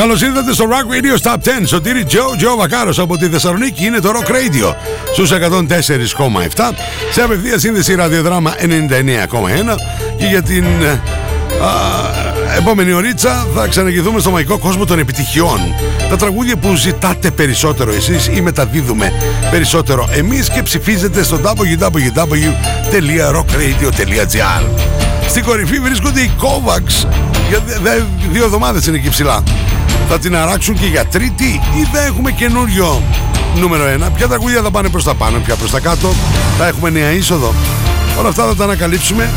Καλώς ήρθατε στο Rock Radio Stop 10. Σωτήρι Τζο, Τζο Βακάρος από τη Θεσσαλονίκη. Είναι το Rock Radio. Στους 104,7 σε απευθεία σύνδεση ραδιοδράμα 99,1 και για την α, επόμενη ωρίτσα θα ξαναγηθούμε στο μαγικό κόσμο των επιτυχιών. Τα τραγούδια που ζητάτε περισσότερο εσείς ή μεταδίδουμε περισσότερο εμείς και ψηφίζετε στο www.rockradio.gr Στην κορυφή βρίσκονται οι Kovacs. για δύο εβδομάδες είναι εκεί ψηλά. Θα την αράξουν και για τρίτη ή θα έχουμε καινούριο νούμερο 1. Ποια τραγούδια θα πάνε προς τα πάνω, ποια προς τα κάτω. Θα έχουμε νέα είσοδο. Όλα αυτά θα τα ανακαλύψουμε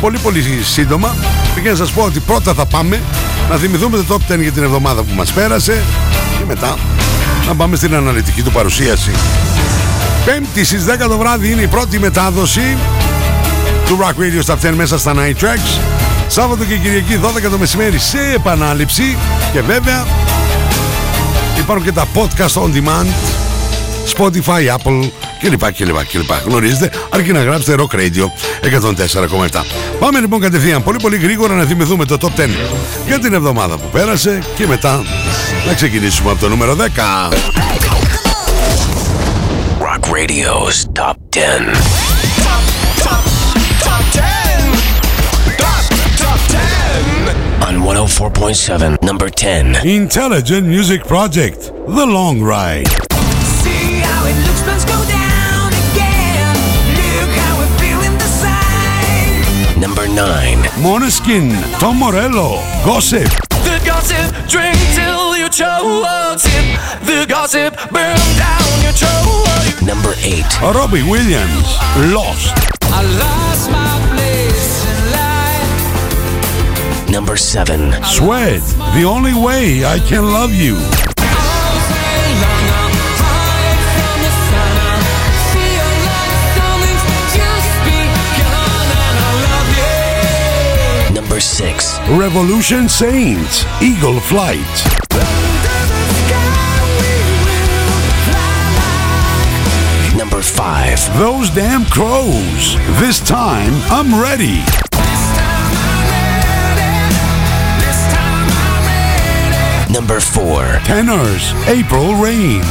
πολύ πολύ σύντομα. Και να σας πω ότι πρώτα θα πάμε να θυμηθούμε το Top 10 για την εβδομάδα που μας πέρασε και μετά να πάμε στην αναλυτική του παρουσίαση. Πέμπτη στις 10 το βράδυ είναι η πρώτη μετάδοση του Rock Radio Stop 10 μέσα στα Night Tracks. Σάββατο και Κυριακή 12 το μεσημέρι σε επανάληψη και βέβαια υπάρχουν και τα podcast on demand Spotify, Apple κλπ. κλπ, κλπ. Γνωρίζετε, αρκεί να γράψετε Rock Radio 104,7. Πάμε λοιπόν κατευθείαν πολύ πολύ γρήγορα να θυμηθούμε το Top 10 για την εβδομάδα που πέρασε και μετά να ξεκινήσουμε από το νούμερο 10. Rock Radio's Top 10. 104.7, number 10. Intelligent Music Project, The Long Ride. See how it looks, let's go down again. Look how we're feeling the sign. Number 9. Måneskin, Tom Morello, Gossip. The gossip, drink till you choke. Sip the gossip, burn down your throat. Number 8. Robbie Williams, Lost. number seven. Sweat, the only way I can love you. Number six. Revolution Saints, Eagle Flight. Number five. Those damn crows. This time, I'm ready. Number 4. Tenors, April Rain.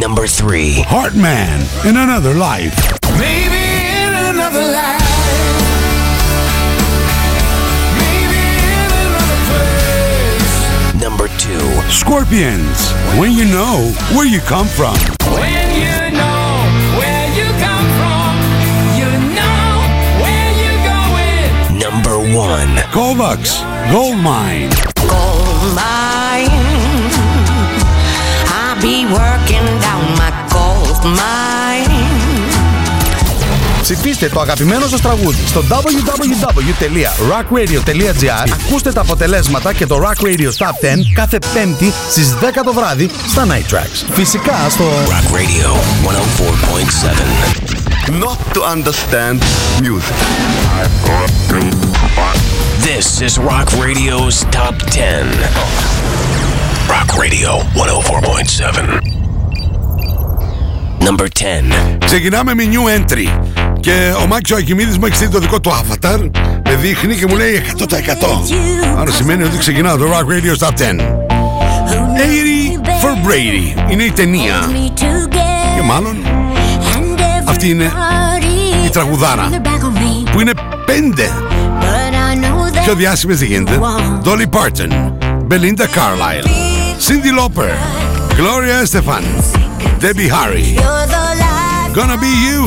Number 3. Heartman, In Another Life. Maybe in another life. Maybe in another place. Number 2. Scorpions, When You Know Where You Come From. When Number 1. Kovacs, Gold Mine. gold mine. I be working down my gold mine. Ψηφίστε το αγαπημένο σας τραγούδι στο www.rockradio.gr Ακούστε τα αποτελέσματα και το Rock Radio Top 10 κάθε πέμπτη στις 10 το βράδυ στα Night Tracks. Φυσικά στο Rock Radio 104.7. not to understand music. This is Rock Radio's Top 10. Rock Radio 104.7. Number 10. Ξεκινάμε με new entry. Και ο Μάκης ο Ακημίδης μου έχει στείλει το δικό του avatar. Με δείχνει και μου λέει 100%. Άρα σημαίνει ότι ξεκινάω το Rock Radio Top 10. 80 for Brady. Είναι η ταινία. Και μάλλον αυτή είναι η τραγουδάρα που είναι πέντε πιο διάσημες δεν γίνεται. Dolly Parton, Belinda Carlisle, Cindy Lauper, Gloria Estefan, Debbie Harry, Gonna Be You.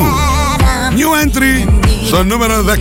New entry στο νούμερο 10.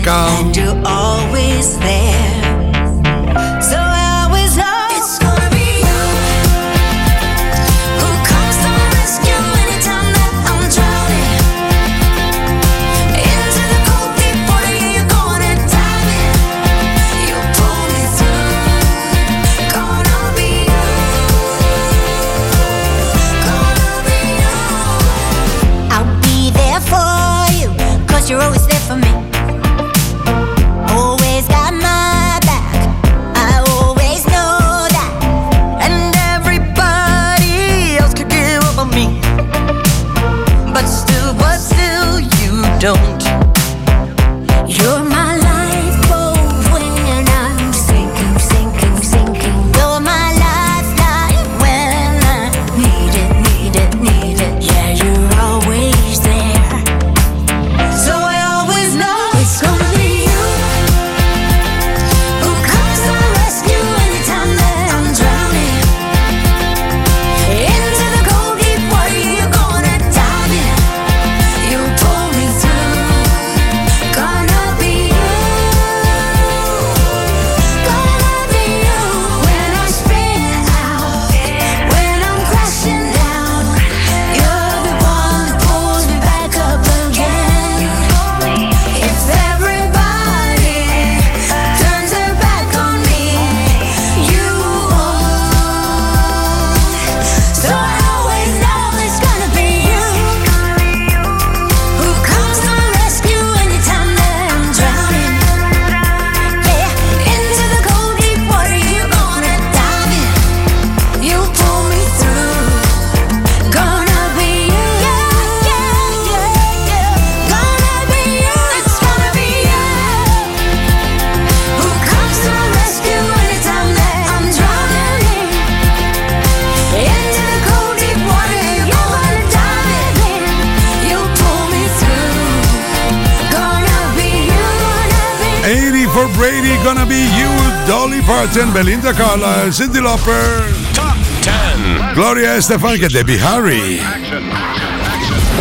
Καλά, Cindy Lauper, Top 10, Gloria Estefan και Debbie Harry.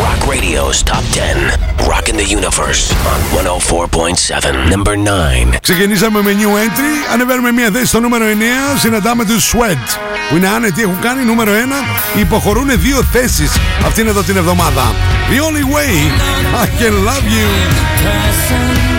Rock Radio's Top 10. Rockin' the Universe on 104.7. Number 9. Ξεκινήσαμε με new entry. Ανεβαίνουμε μια θέση στο νούμερο 9. Συναντάμε τους Sweat. Που είναι άνετοι, έχουν κάνει νούμερο 1. Υποχωρούν δύο θέσεις αυτήν εδώ την εβδομάδα. The only way I can love you.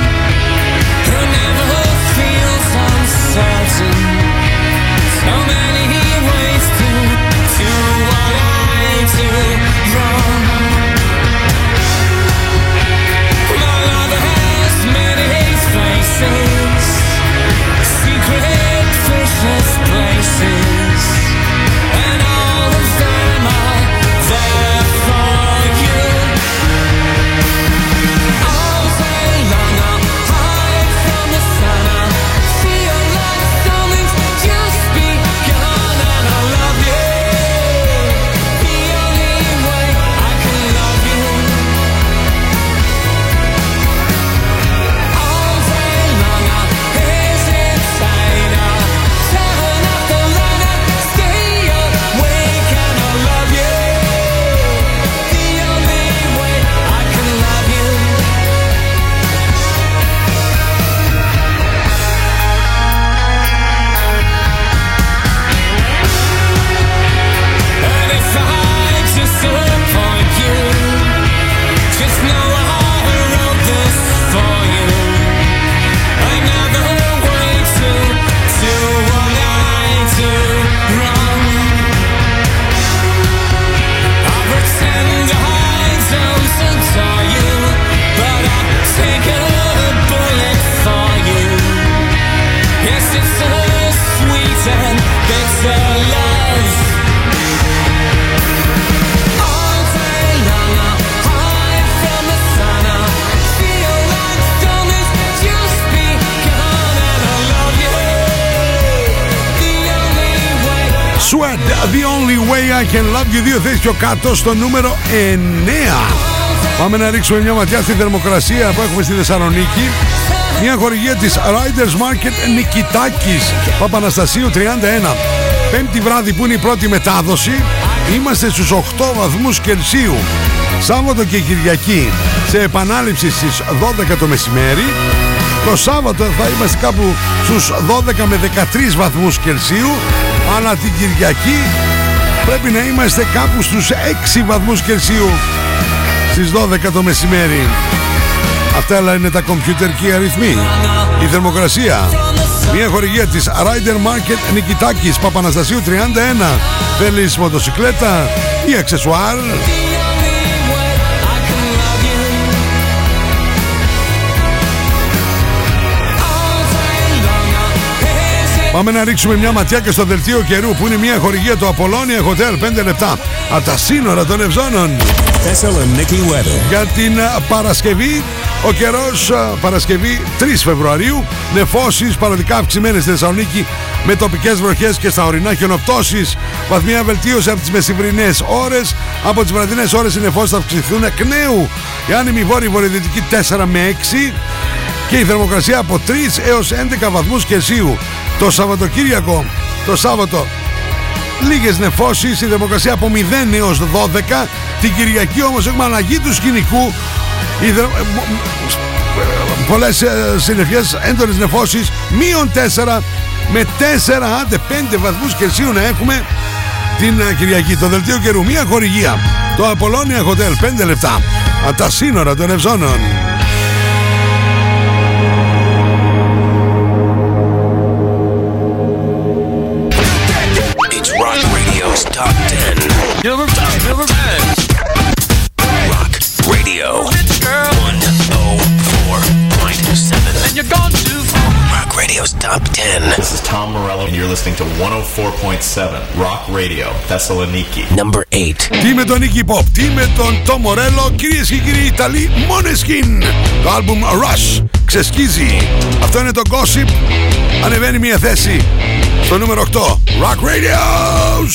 I Can Love You δύο θέσεις πιο κάτω στο νούμερο 9 Πάμε να ρίξουμε μια ματιά στη θερμοκρασία που έχουμε στη Θεσσαλονίκη. Μια χορηγία της Riders Market Νικητάκης Παπαναστασίου 31 Πέμπτη βράδυ που είναι η πρώτη μετάδοση. Είμαστε στους 8 βαθμούς Κελσίου. Σάββατο και Κυριακή σε επανάληψη στις 12 το μεσημέρι. Το Σάββατο θα είμαστε κάπου στους 12 με 13 βαθμούς Κελσίου. Αλλά την Κυριακή πρέπει να είμαστε κάπου στους 6 βαθμούς Κελσίου στις 12 το μεσημέρι. Αυτά είναι τα κομπιουτερκοί αριθμοί. Η θερμοκρασία. Μια χορηγία της Rider Market Νικητάκης Παπαναστασίου 31. Θέλεις μοτοσικλέτα ή αξεσουάρ; Πάμε να ρίξουμε μια ματιά και στο δελτίο καιρού που είναι μια χορηγία του Απολώνια Hotel 5 λεπτά από τα σύνορα των Ευζώνων. Για την Παρασκευή ο καιρός Παρασκευή 3 Φεβρουαρίου. Νεφώσεις παροδικά αυξημένες στη Θεσσαλονίκη με τοπικές βροχές και στα ορεινά χιονοπτώσεις. Βαθμία βελτίωση από τις μεσημβρινές ώρες. Από τις βραδινές ώρες οι νεφώσεις θα αυξηθούν εκ νέου. Η άνεμη βόρεια βορειοδυτική 4 με 6 και η θερμοκρασία από 3 έως 11 βαθμούς Κελσίου. Το Σαββατοκύριακο, το Σάββατο λίγες νεφώσεις, η θερμοκρασία από 0 έως 12. Την Κυριακή όμως έχουμε αλλαγή του σκηνικού. Η θε... Πολλές ε, συννεφιές, έντονες νεφώσεις, μείον 4 με 4 άντε 5 βαθμούς Κελσίου να έχουμε την ε, Κυριακή. Το δελτίο καιρού, μία χορηγία. Το Apollonia Hotel 5 λεπτά από τα σύνορα των Ευζώνων. Radio's Top 10. Number five, number five. Rock Radio 104.7. You're gone too far. Rock Radio's Top 10. This is Tom Morello, and you're listening to 104.7 Rock Radio, Thessaloniki. Number 8. Τι με τον Iggy Pop, τι με τον Tom Morello, κυρίες και κύριοι Ιταλοί, Måneskin. Το άλμπουμ Rush ξεσκίζει. Αυτό είναι το Gossip. Ανεβαίνει μια θέση στο νούμερο 8. Rock Radio's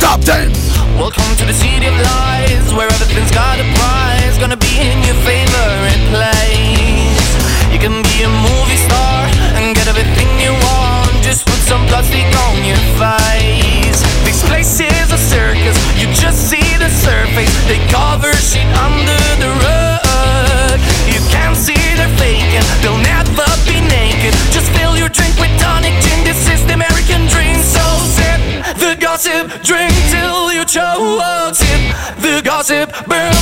Top 10. Welcome to the city of lies, where everything's got a prize. Gonna be in your favorite place. You can be a movie star and get everything you want. Just put some plastic on your face. This place is a circus, you just see the surface. They cover shit under the rug. You can't see they're faking, they'll never gossip, burn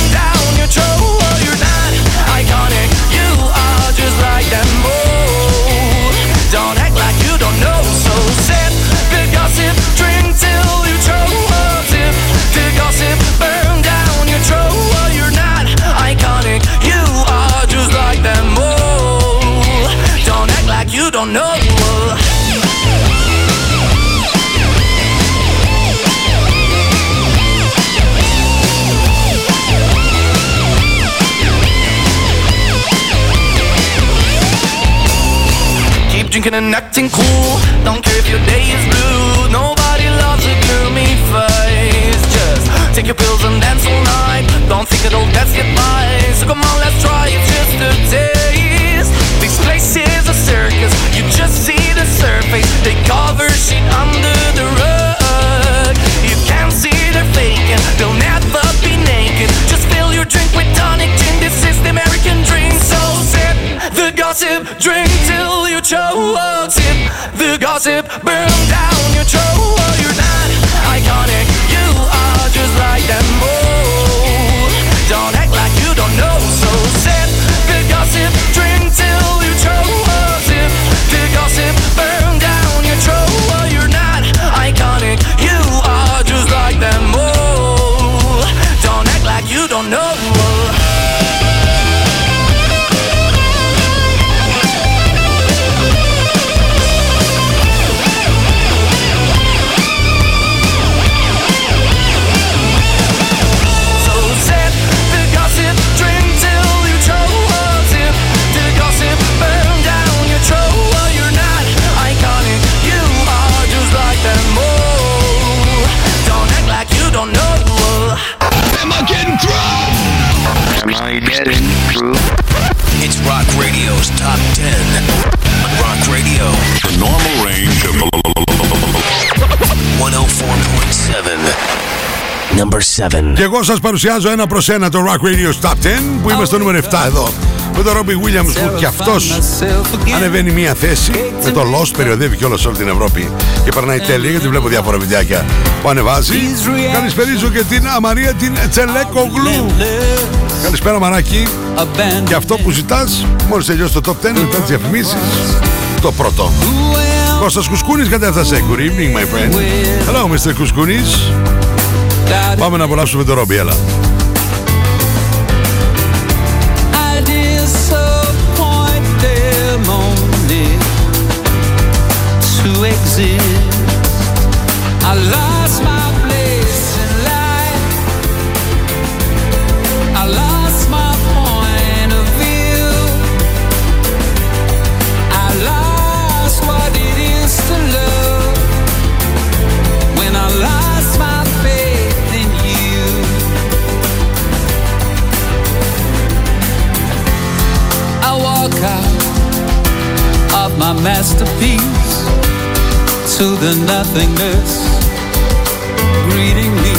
acting cool. Don't care if your day is blue. Nobody loves a gloomy face. Just take your pills and dance all night. Don't think it'll get by. So come on, let's try it just a taste. This place is a circus. You just see the surface. They cover shit under the rug. You can't see they're faking. They'll never be naked. Just fill your drink with tonic gin. This is the American dream. So sip the gossip, drink till you choke gossip, burn down your tropes. 7. Και εγώ σας παρουσιάζω ένα προς ένα το Rock Radio Top 10 που είμαι στο νούμερο 7 εδώ. Με τον Robbie Williams που κι αυτός ανεβαίνει μία θέση με το Lost περιοδεύει και σε όλη την Ευρώπη και περνάει τέλεια γιατί βλέπω διάφορα βιντεάκια που ανεβάζει. Καλησπερίζω και την Αμαρία την Τσελέκογλου. Καλησπέρα Μαράκη. Και αυτό που ζητάς μόλις τελειώσει το Top 10 μετά τις διαφημίσεις το πρώτο. Κώστας Κουσκούνης κατέφτασε. Good evening my friend. Hello Mr. Κουσκούνης. Πάμε να απολαύσουμε το Ρόμπι, έλα. I love masterpiece to the nothingness greeting me.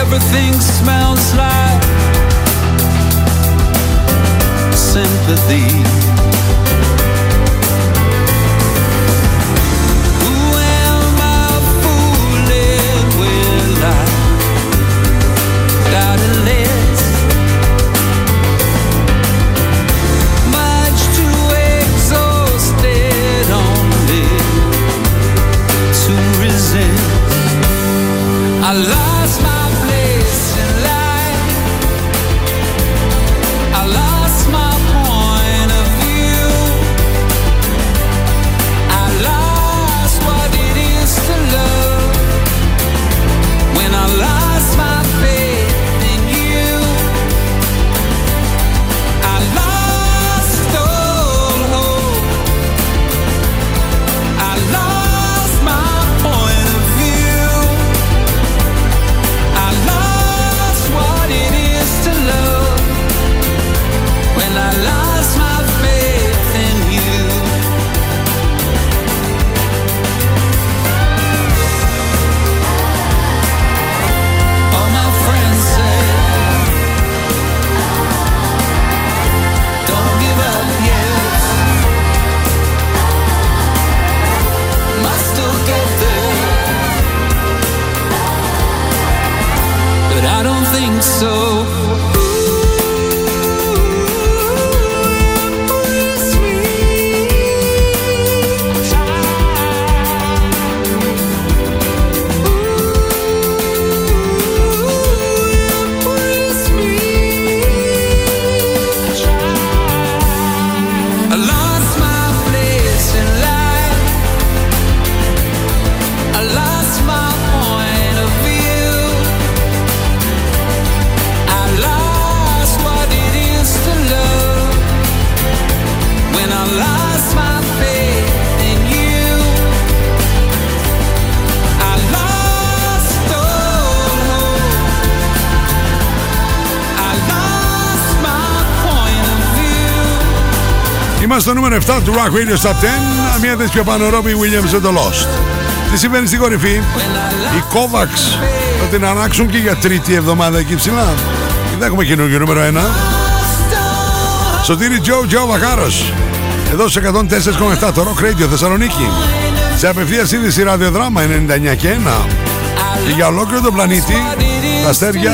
Everything smells like sympathy. Του Rock Radio Top 10. Μία θέση πιο πάνω, Robbie Williams and the Lost. Τι συμβαίνει στην κορυφή, οι Kovacs θα την ανάξουν και για τρίτη εβδομάδα εκεί ψηλά. Δεν έχουμε καινούργιο νούμερο 1. Σωτήρι Τζο Τζο Βαχάρος. Εδώ σε 104,7 το Rock Radio Θεσσαλονίκη. Σε απευθείας είδηση ραδιοδράμα 99 και 1. Και για ολόκληρο τον πλανήτη, τα αστέρια,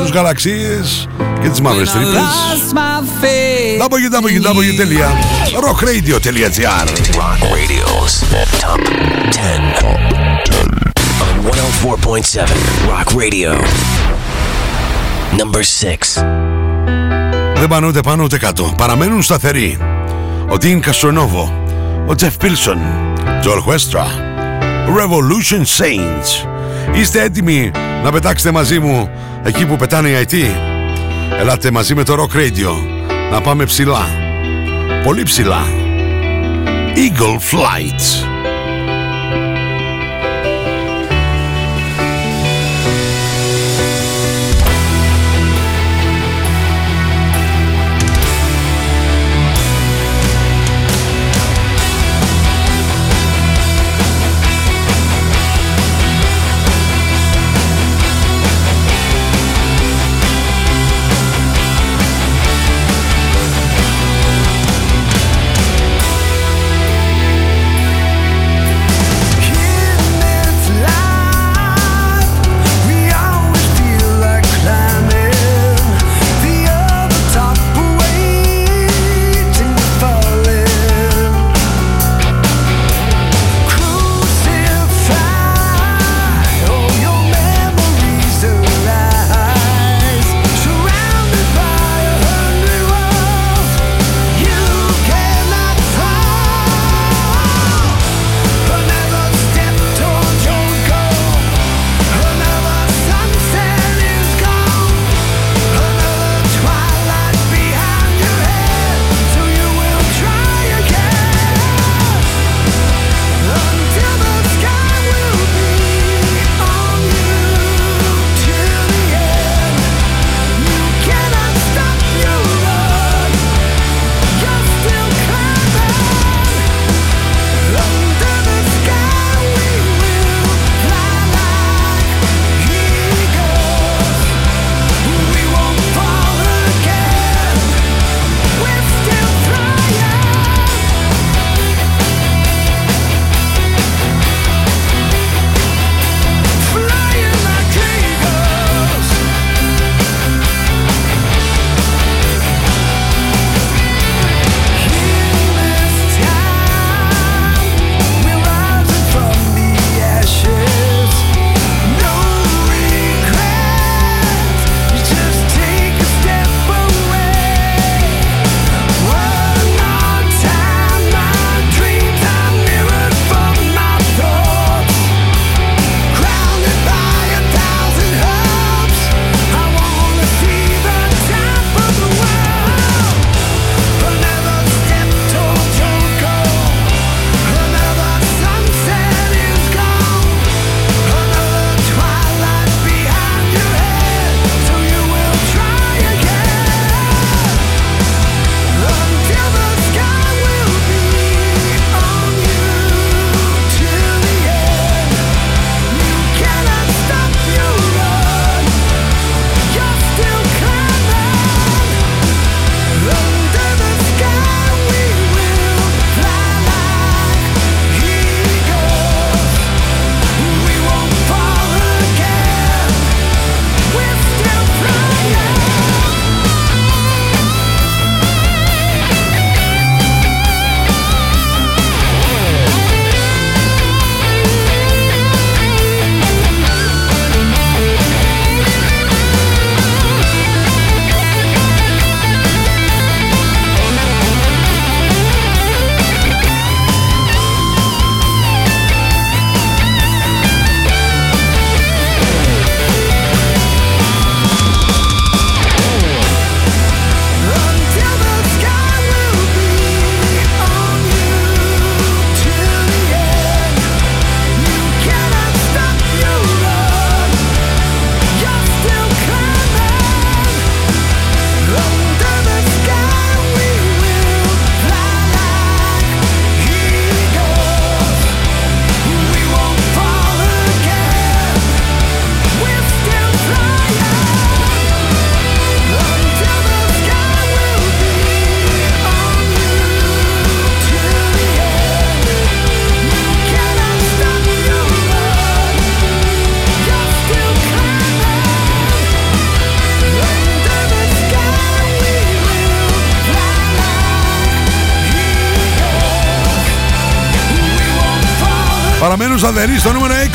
τους γαλαξίες και τις μαύρες τρύπες. Lost my faith. www.rockradio.gr Rock Radio's Top 10. On 104.7 Rock Radio. Number 6. Δεν πάνε ούτε πάνω ούτε κάτω. Παραμένουν σταθεροί. Ο Τιν Καστρονόβο, ο Τζεφ Πίλσον, το Orchestra, Revolution Saints. Είστε έτοιμοι να πετάξετε μαζί μου εκεί που πετάνε οι IT. Ελάτε μαζί με το Rock Radio να πάμε ψηλά. Πολύ ψηλά. Eagle Flights.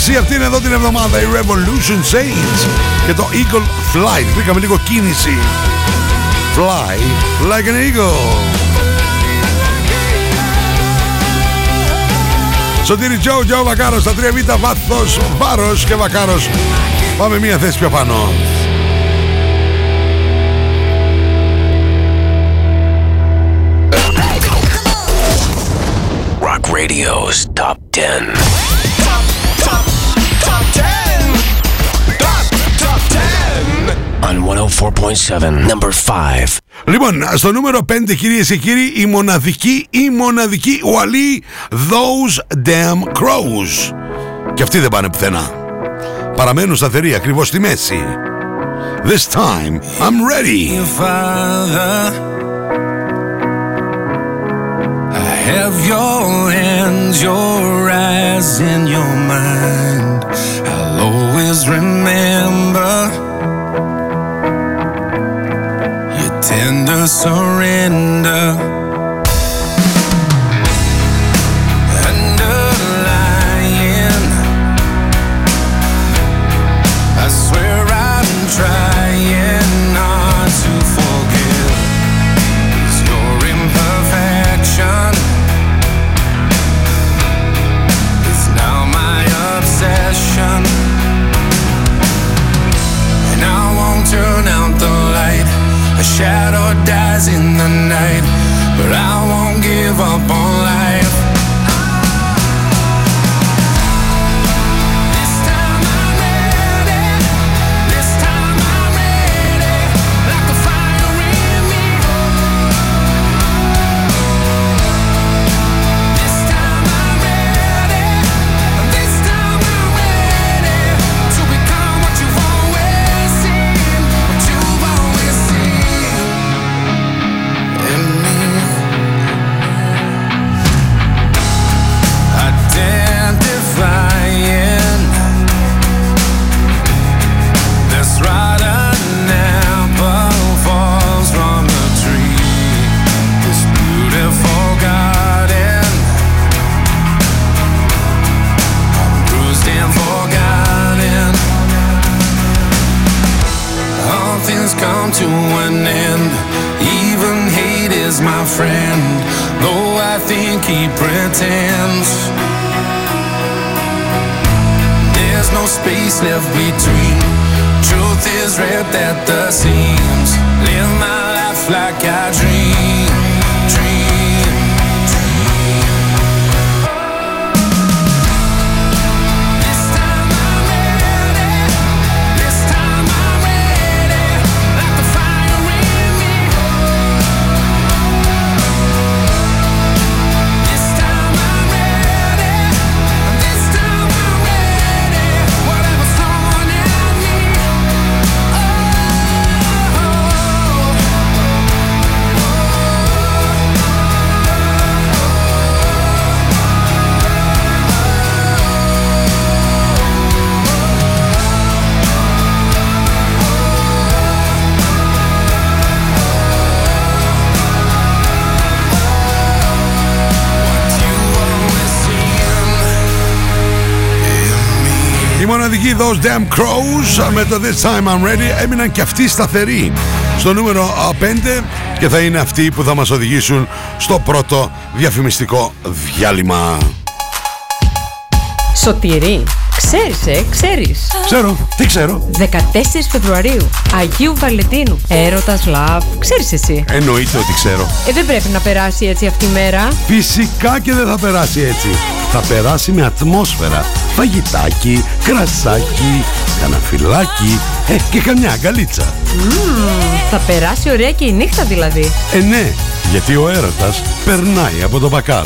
Στο νούμερο 6. Αυτή είναι εδώ την εβδομάδα η Revolution Saints και το Eagle Flight. Βρήκαμε λίγο κίνηση. Fly like an eagle. Σωτήρι Τζο, Τζο Βακάρος στα 3 β βάθος, βάρος και Βακάρος. Πάμε μία θέση πιο πάνω. Rock Radio's Top 10. 104.7, number 5. Λοιπόν, στο νούμερο 5 κυρίες και κύριοι, η μοναδική, η μοναδική ουαλή Those Damn Crows. Και αυτοί δεν πάνε πουθενά. Παραμένουν σταθεροί ακριβώς στη μέση. This time, I'm ready. Father, I have your hands, your eyes, and your mind. I'll always remember tender surrender. Dies in the night. But I won't give up on life. Μοναδική Those Damn Crows με το This Time I'm Ready έμειναν και αυτοί σταθεροί στο νούμερο 5 και θα είναι αυτοί που θα μας οδηγήσουν στο πρώτο διαφημιστικό διάλειμμα. Σωτηρή, ξέρεις ε, ξέρεις. Ξέρω, τι ξέρω. 14 Φεβρουαρίου, Αγίου Βαλεντίνου, έρωτας, love, ξέρεις εσύ. Εννοείται ότι ξέρω. Ε, δεν πρέπει να περάσει έτσι αυτή η μέρα. Φυσικά και δεν θα περάσει έτσι. Θα περάσει με ατμόσφαιρα. Φαγητάκι, κρασάκι, καναφυλάκι ε, και καμιά αγκαλίτσα. Θα περάσει ωραία και η νύχτα δηλαδή. Ε ναι, γιατί ο έρωτας περνάει από το μπακάλ.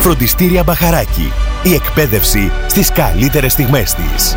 Φροντιστήρια Μπαχαράκι. Η εκπαίδευση στις καλύτερες στιγμές της.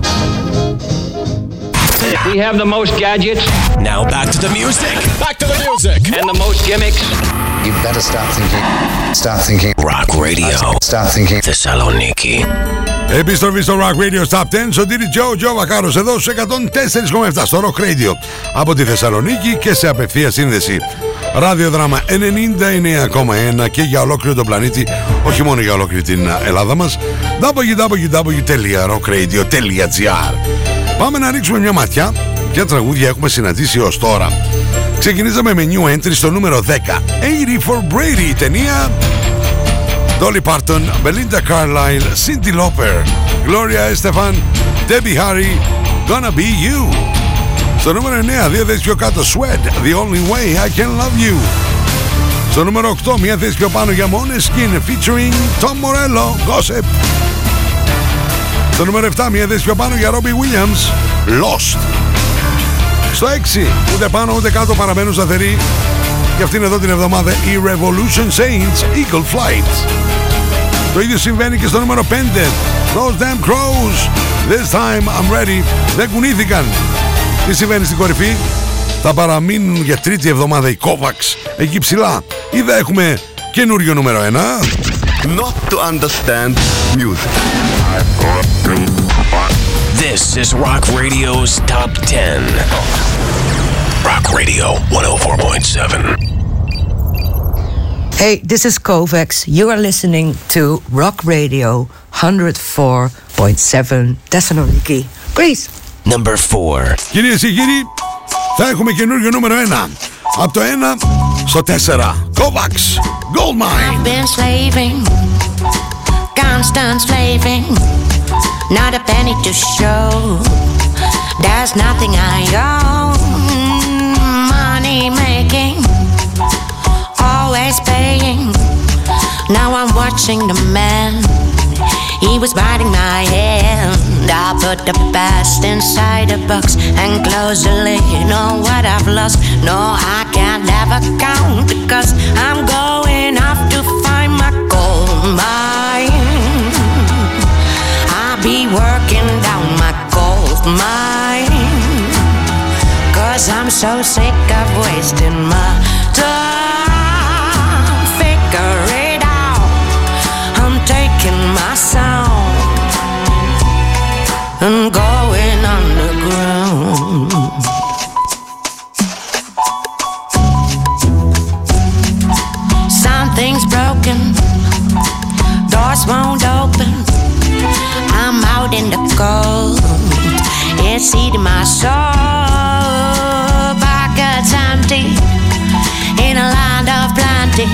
We have the most gadgets. Now back to the music. Back to the music. And the most gimmicks. You better start thinking. Start thinking. Rock Radio. Start thinking. Θεσσαλονίκη. Επιστροφή στο Rock Radio Top 10. Σωτήρι Τζο, Τζο Βακάρος εδώ στους 104,7 στο Rock Radio από τη Θεσσαλονίκη και σε απευθεία σύνδεση. Ραδιοδράμα 99,1 και για ολόκληρο τον πλανήτη, όχι μόνο για ολόκληρη την Ελλάδα μας, www.rockradio.gr Πάμε να ρίξουμε μια ματιά ποια τραγούδια έχουμε συναντήσει ως τώρα. Ξεκινήσαμε με new entry στο νούμερο 10. 80 for Brady, η ταινία Dolly Parton, Belinda Carlisle, Cindy Lauper, Gloria Estefan, Debbie Harry, Gonna Be You. Στο νούμερο 9, δύο θέσεις πιο κάτω, Sweat, The Only Way I Can Love You. Στο νούμερο 8, μια θέση πιο πάνω για Måneskin, featuring Tom Morello, Gossip. Στο νούμερο 7, μια θέση πιο πάνω για Robbie Williams, Lost. Στο 6, ούτε πάνω ούτε κάτω παραμένουν σταθεροί και αυτήν εδώ την εβδομάδα η Revolution Saints Eagle Flight. Το ίδιο συμβαίνει και στο νούμερο 5. Those damn crows. This time I'm ready. Δεν κουνήθηκαν. Τι συμβαίνει στην κορυφή; Θα παραμείνουν για τρίτη εβδομάδα οι Kovacs εκεί ψηλά. Ή θα έχουμε καινούριο νούμερο 1. Not to understand music. This is Rock Radio's Top 10. Rock Radio 104.7. Hey, this is Kovacs. You are listening to Rock Radio 104.7 Thessaloniki, Greece. Number 4. Κυρίε και κύριοι, θα έχουμε καινούριο νούμερο 1. Από το 1 στο 4. Kovacs Gold Mine. I've been slaving, constant slaving, not a penny to show. There's nothing I own, money making, always paying. Now I'm watching the man, he was biting my hand. I put the past inside a box and close the lid on what I've lost. No, I can't ever count because I'm going off to find my gold mine. Mine. Cause I'm so sick of wasting my time. Figure it out. I'm taking my sound and going underground. Something's broken, doors won't open. I'm out in the cold, it's eating my soul. Pockets empty in a land of plenty.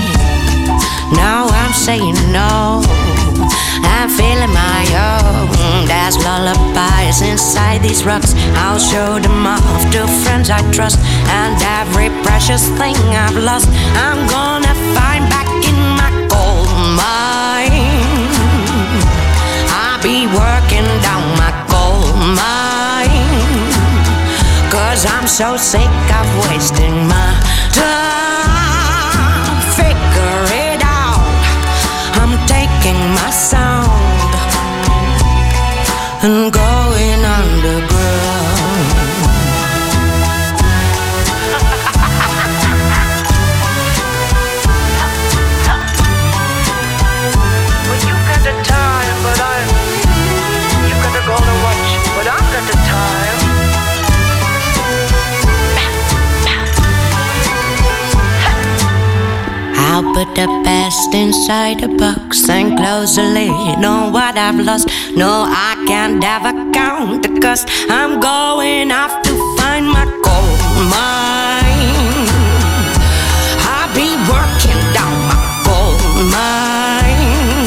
Now I'm saying no. I'm feeling my own. There's lullabies inside these rocks. I'll show them off to friends I trust, and every precious thing I've lost, I'm gonna find back in my gold mine. I'll be working Cause I'm so sick of wasting my time. Figure it out. I'm taking my sound and going underground. Best inside a box and close the lid on what I've lost. No, I can't ever count the cost. I'm going off to find my gold mine. I'll be working down my gold mine.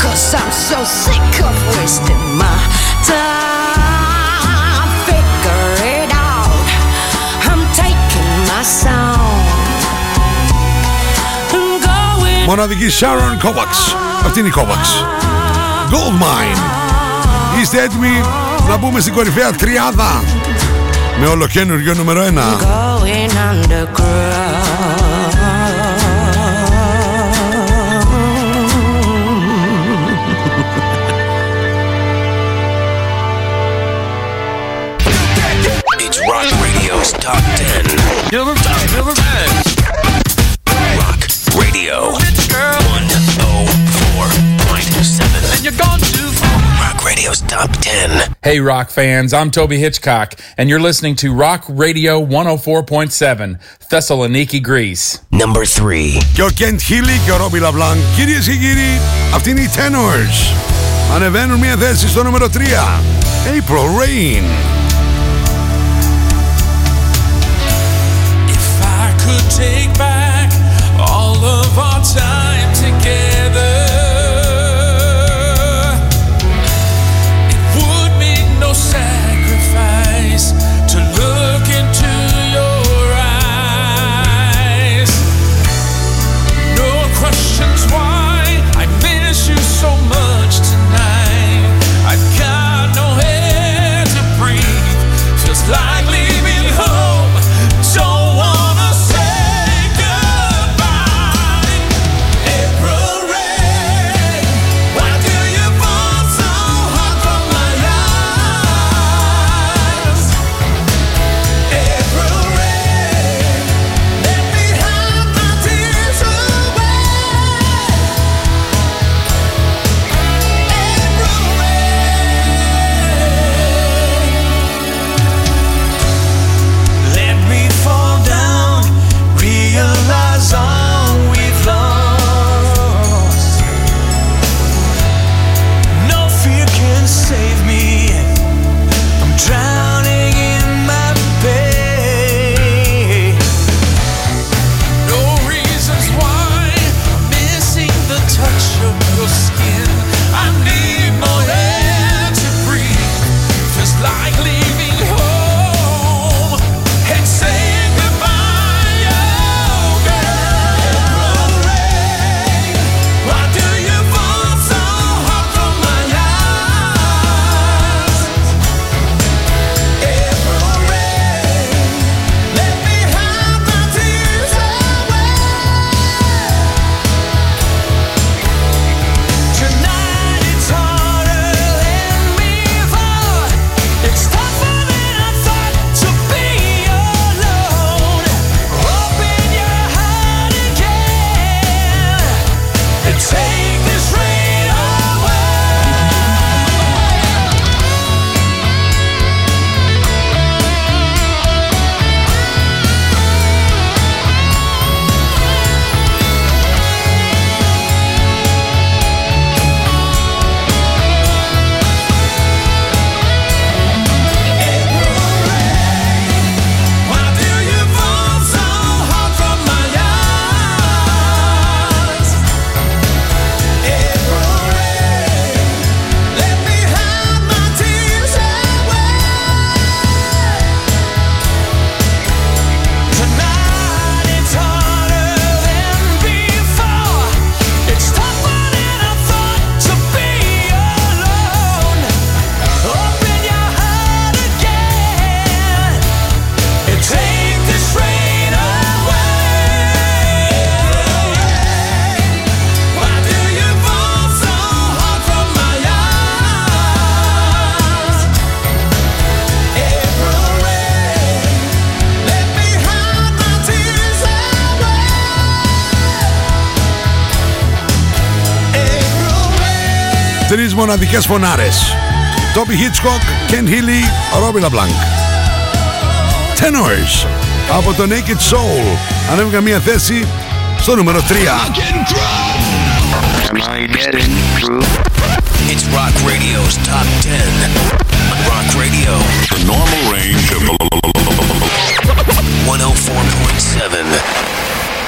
Cause I'm so sick of wasting my time. Figure it out. I'm taking my sound. Μοναδική Sharon Kovacs. Αυτή είναι η Kovacs. Gold Mine. Είστε έτοιμοι να μπούμε στην κορυφαία τριάδα με ολοκένουργιο νούμερο 1. going It's Rock Radio's Top 10. Number 10. Number 10. you're gone too far. Rock Radio's Top 10. Hey, rock fans, I'm Toby Hitchcock, and you're listening to Rock Radio 104.7, Thessaloniki, Greece. Number 3. Και ο Κέντ Χίλι και ο Ρόμπι Λαμπλάν. Κυρίε και κύριοι, αυτοί είναι οι Tenors. Ανεβαίνουν μια θέση στο νούμερο 3. April Rain. τρεις μοναδικές φωνάρες. Τόπι Hitchcock, Ken Healy, Robbie LaBlanc Tenors από the Naked Soul. Ανέβηκα μια θέση στο νούμερο 3 It's Rock Radio's Top 10.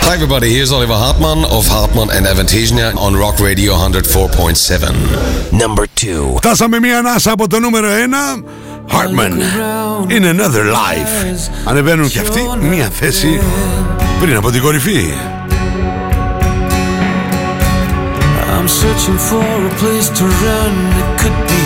Hi everybody, here's Oliver Hartmann of Hartmann and Avantasia on Rock Radio 104.7. Number 2. Δώσαμε μια ανάσα από το νούμερο 1. Hartman in another life. Ανεβαίνουν και αυτοί μια θέση πριν από την κορυφή. I'm searching for a place to run. It could be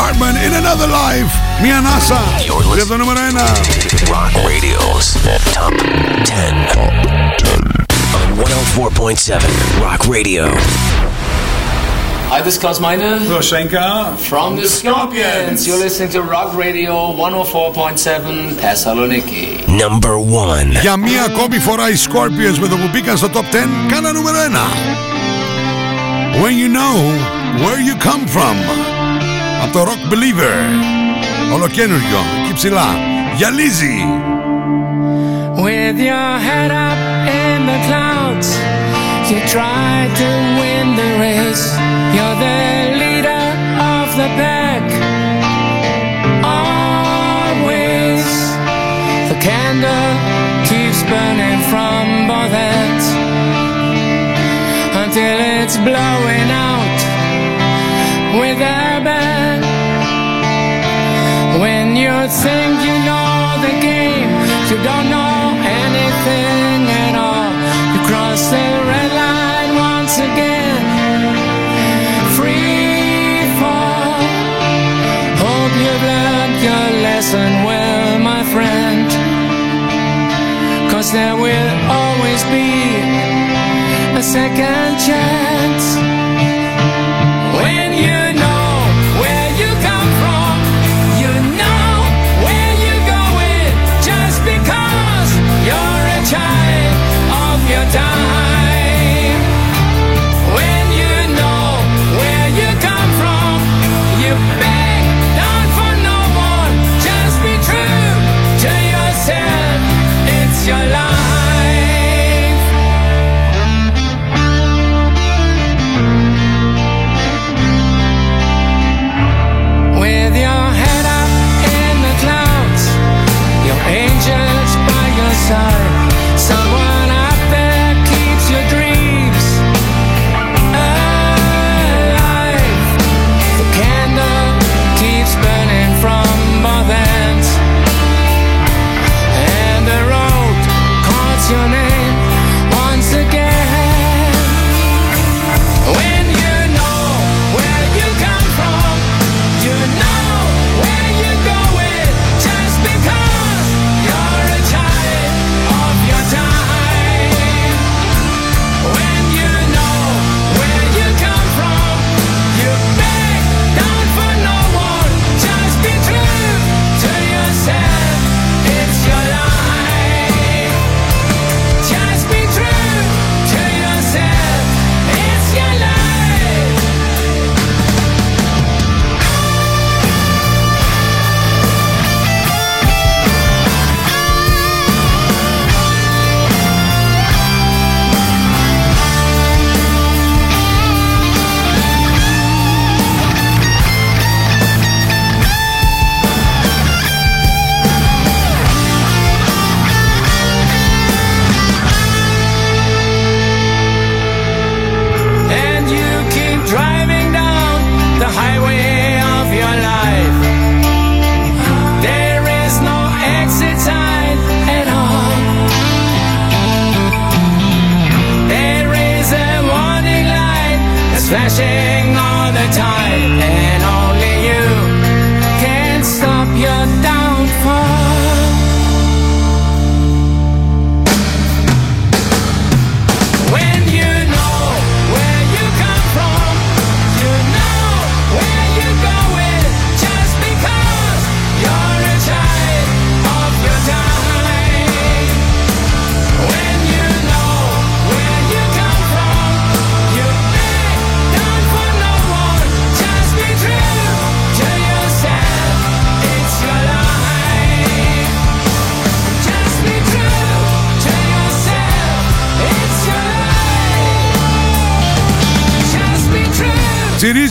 Hartman in another live. Mia Nasa. Listo número uno. Rock Radio's Top 10. Top 10. On 104.7 Rock Radio. Hi, this is Klaus Meine. Roshenka. From the Scorpions. You're listening to Rock Radio 104.7 Thessaloniki. Number one. Για μία ακόμη φορά οι Scorpions με το που μπήκαν στο Top 10 κάνα νούμερο 1. When you know where you come from Από το Rock Believer. Ολοκένουργιο, εκεί ψηλά. Γυαλίζει. With your head up in the clouds, you try to win the race. You're the leader of the pack. Always, the candle keeps burning from both ends until it's blowing out with a bang. When you think you know the game, you don't know anything at all. You cross the red line once again. Free fall. Hope you've learned your lesson well, my friend. Cause there will always be a second chance. Flashing all the time,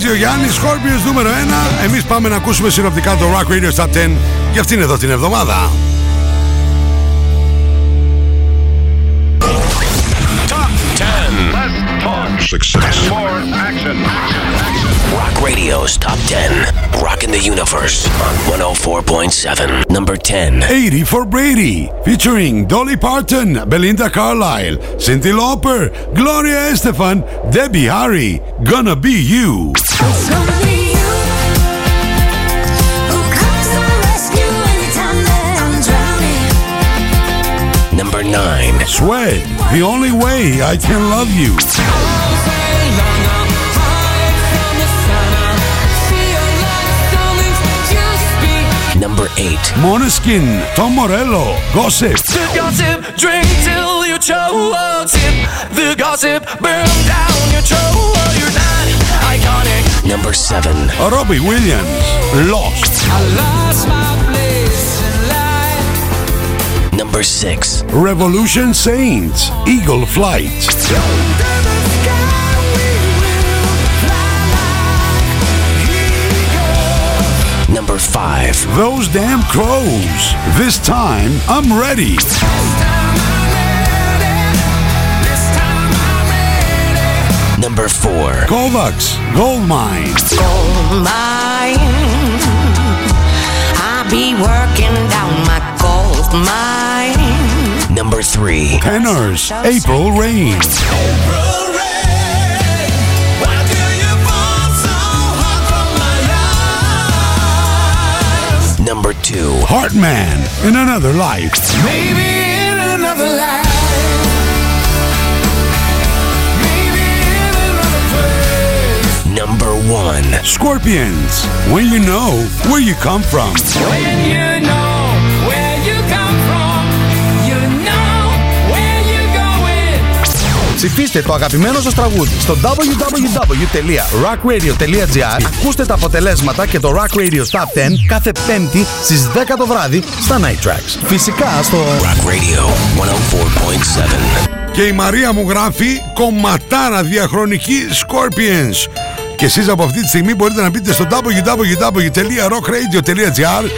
ο Γιάννης Scorpions νούμερο 1. Εμείς πάμε να ακούσουμε συνοπτικά το Rock Radio Top 10 για αυτήν εδώ την εβδομάδα. Success. More action. Rock Radio's Top 10. Rocking the Universe on 104.7. Number 10. 80 for Brady, featuring Dolly Parton, Belinda Carlisle, Cyndi Lauper, Gloria Estefan, Debbie Harry, Gonna Be You. It's gonna be you who comes to the rescue anytime that I'm drowning. Number 9. Sweat, The Only Way I Can Love You. 8. Måneskin, Tom Morello, Gossip. The gossip, drink till you choke. Sip the gossip, burn down your throat. You're not iconic. Number 7. Robbie Williams, Lost. I lost my place in life. Number 6. Revolution Saints, Eagle Flight. 5. Those damn crows. This time I'm ready. Number 4. Kovacs, Goldmine. Gold mine. I'll be working down my gold mine. Number 3. Tenors, April Rain. Number 2. Heartman, in another life. Maybe in another life. Number 1. Scorpions, when you know where you come from. When you know Ψηφίστε το αγαπημένο σας τραγούδι στο www.rockradio.gr Ακούστε τα αποτελέσματα και το Rock Radio Top 10 κάθε πέμπτη στις 10 το βράδυ στα Night Tracks. Φυσικά στο Rock Radio 104.7. Και η Μαρία μου γράφει κομματάρα διαχρονική Scorpions. Και εσείς από αυτή τη στιγμή μπορείτε να μπείτε στο www.rockradio.gr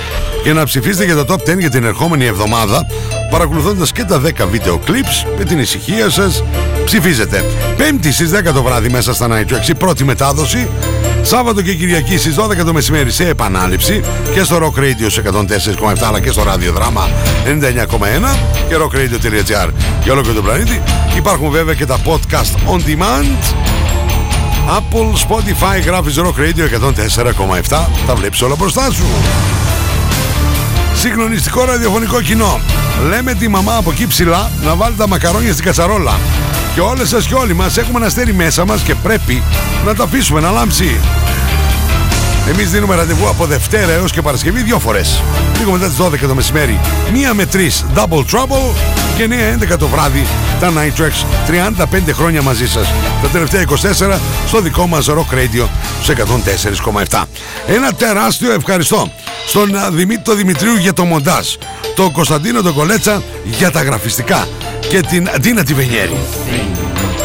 και να ψηφίσετε για το Top 10 για την ερχόμενη εβδομάδα παρακολουθώντας και τα 10 βίντεο clips με την ησυχία σας ψηφίζετε. Πέμπτη στις 10 το βράδυ μέσα στα Night Tracks η πρώτη μετάδοση. Σάββατο και Κυριακή στις 12 το μεσημέρι σε επανάληψη και στο Rock Radio σε 104,7 αλλά και στο ραδιοδράμα 99,1 και rockradio.gr για όλο και τον πλανήτη. Υπάρχουν βέβαια και τα podcast on demand. Apple, Spotify, γράφεις Rock Radio 104,7 Τα βλέπεις όλα μπροστά σου. Συγκλονιστικό ραδιοφωνικό κοινό. Λέμε τη μαμά από εκεί ψηλά να βάλει τα μακαρόνια στην κατσαρόλα Και όλες σας και όλοι μας έχουμε ένα αστέρι μέσα μας Και πρέπει να το αφήσουμε να λάμψει. Εμείς δίνουμε ραντεβού από Δευτέρα έως και Παρασκευή δύο φορές. Λίγο μετά τις 12 το μεσημέρι. Μία με τρεις Double Trouble Και 9-11 το βράδυ Τα Night Tracks 35 χρόνια μαζί σας. Τα τελευταία 24 στο δικό μας Rock Radio Σε 104,7 Ένα τεράστιο ευχαριστώ Στον α, Δημήτρη Δημητρίου για το μοντάζ Τον Κωνσταντίνο τον Κολέτσα για τα γραφιστικά Και την Ντίνα Τιβενιέρη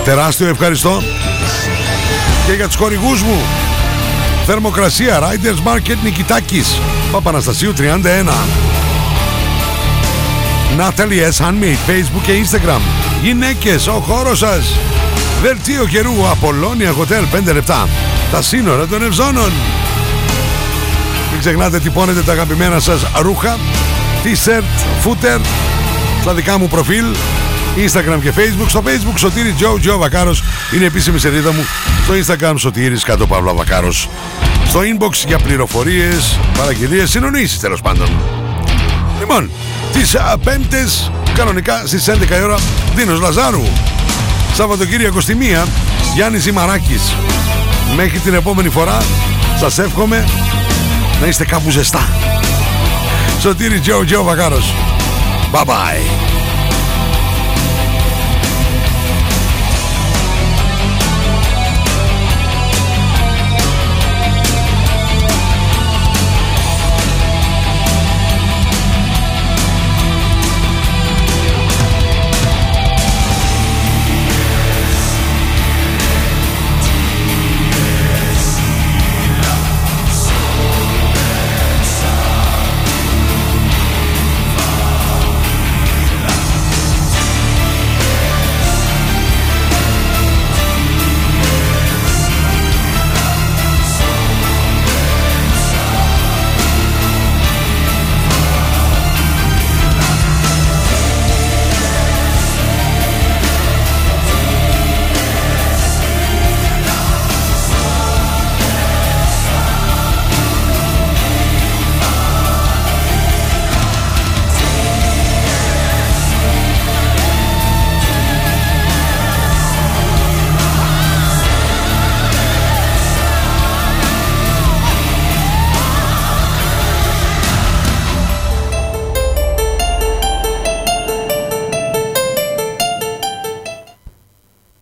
Τεράστιο ευχαριστώ Και για τους χορηγούς μου. Θερμοκρασία Riders Market Νικητάκης Παπαναστασίου 31 Natalie S. Handmade Facebook και Instagram Γυναίκες, ο χώρος σας Δελτίο καιρού Απολώνια Hotel 5 λεπτά Τα σύνορα των Ευζώνων Μην ξεχνάτε τυπώνετε τα αγαπημένα σας ρούχα T-shirt, footer Στα δικά μου προφίλ Instagram και Facebook. Στο Facebook Σωτήρι Τζο Τζο Βακάρος είναι επίσημη σελίδα μου. Στο Instagram Σωτήρης κάτω Παύλα Βακάρος. Στο inbox για πληροφορίες, παραγγελίες, συνονίσεις τέλος πάντων. Λοιπόν, τις α, πέμπτες κανονικά στις 11 η ώρα Δίνος Λαζάρου. Σαββατοκύριακο στη μία Γιάννης Ζημαράκης. Μέχρι την επόμενη φορά σας εύχομαι να είστε κάπου ζεστά. Σωτήρι Τζο Τζο Βακάρος. Bye bye.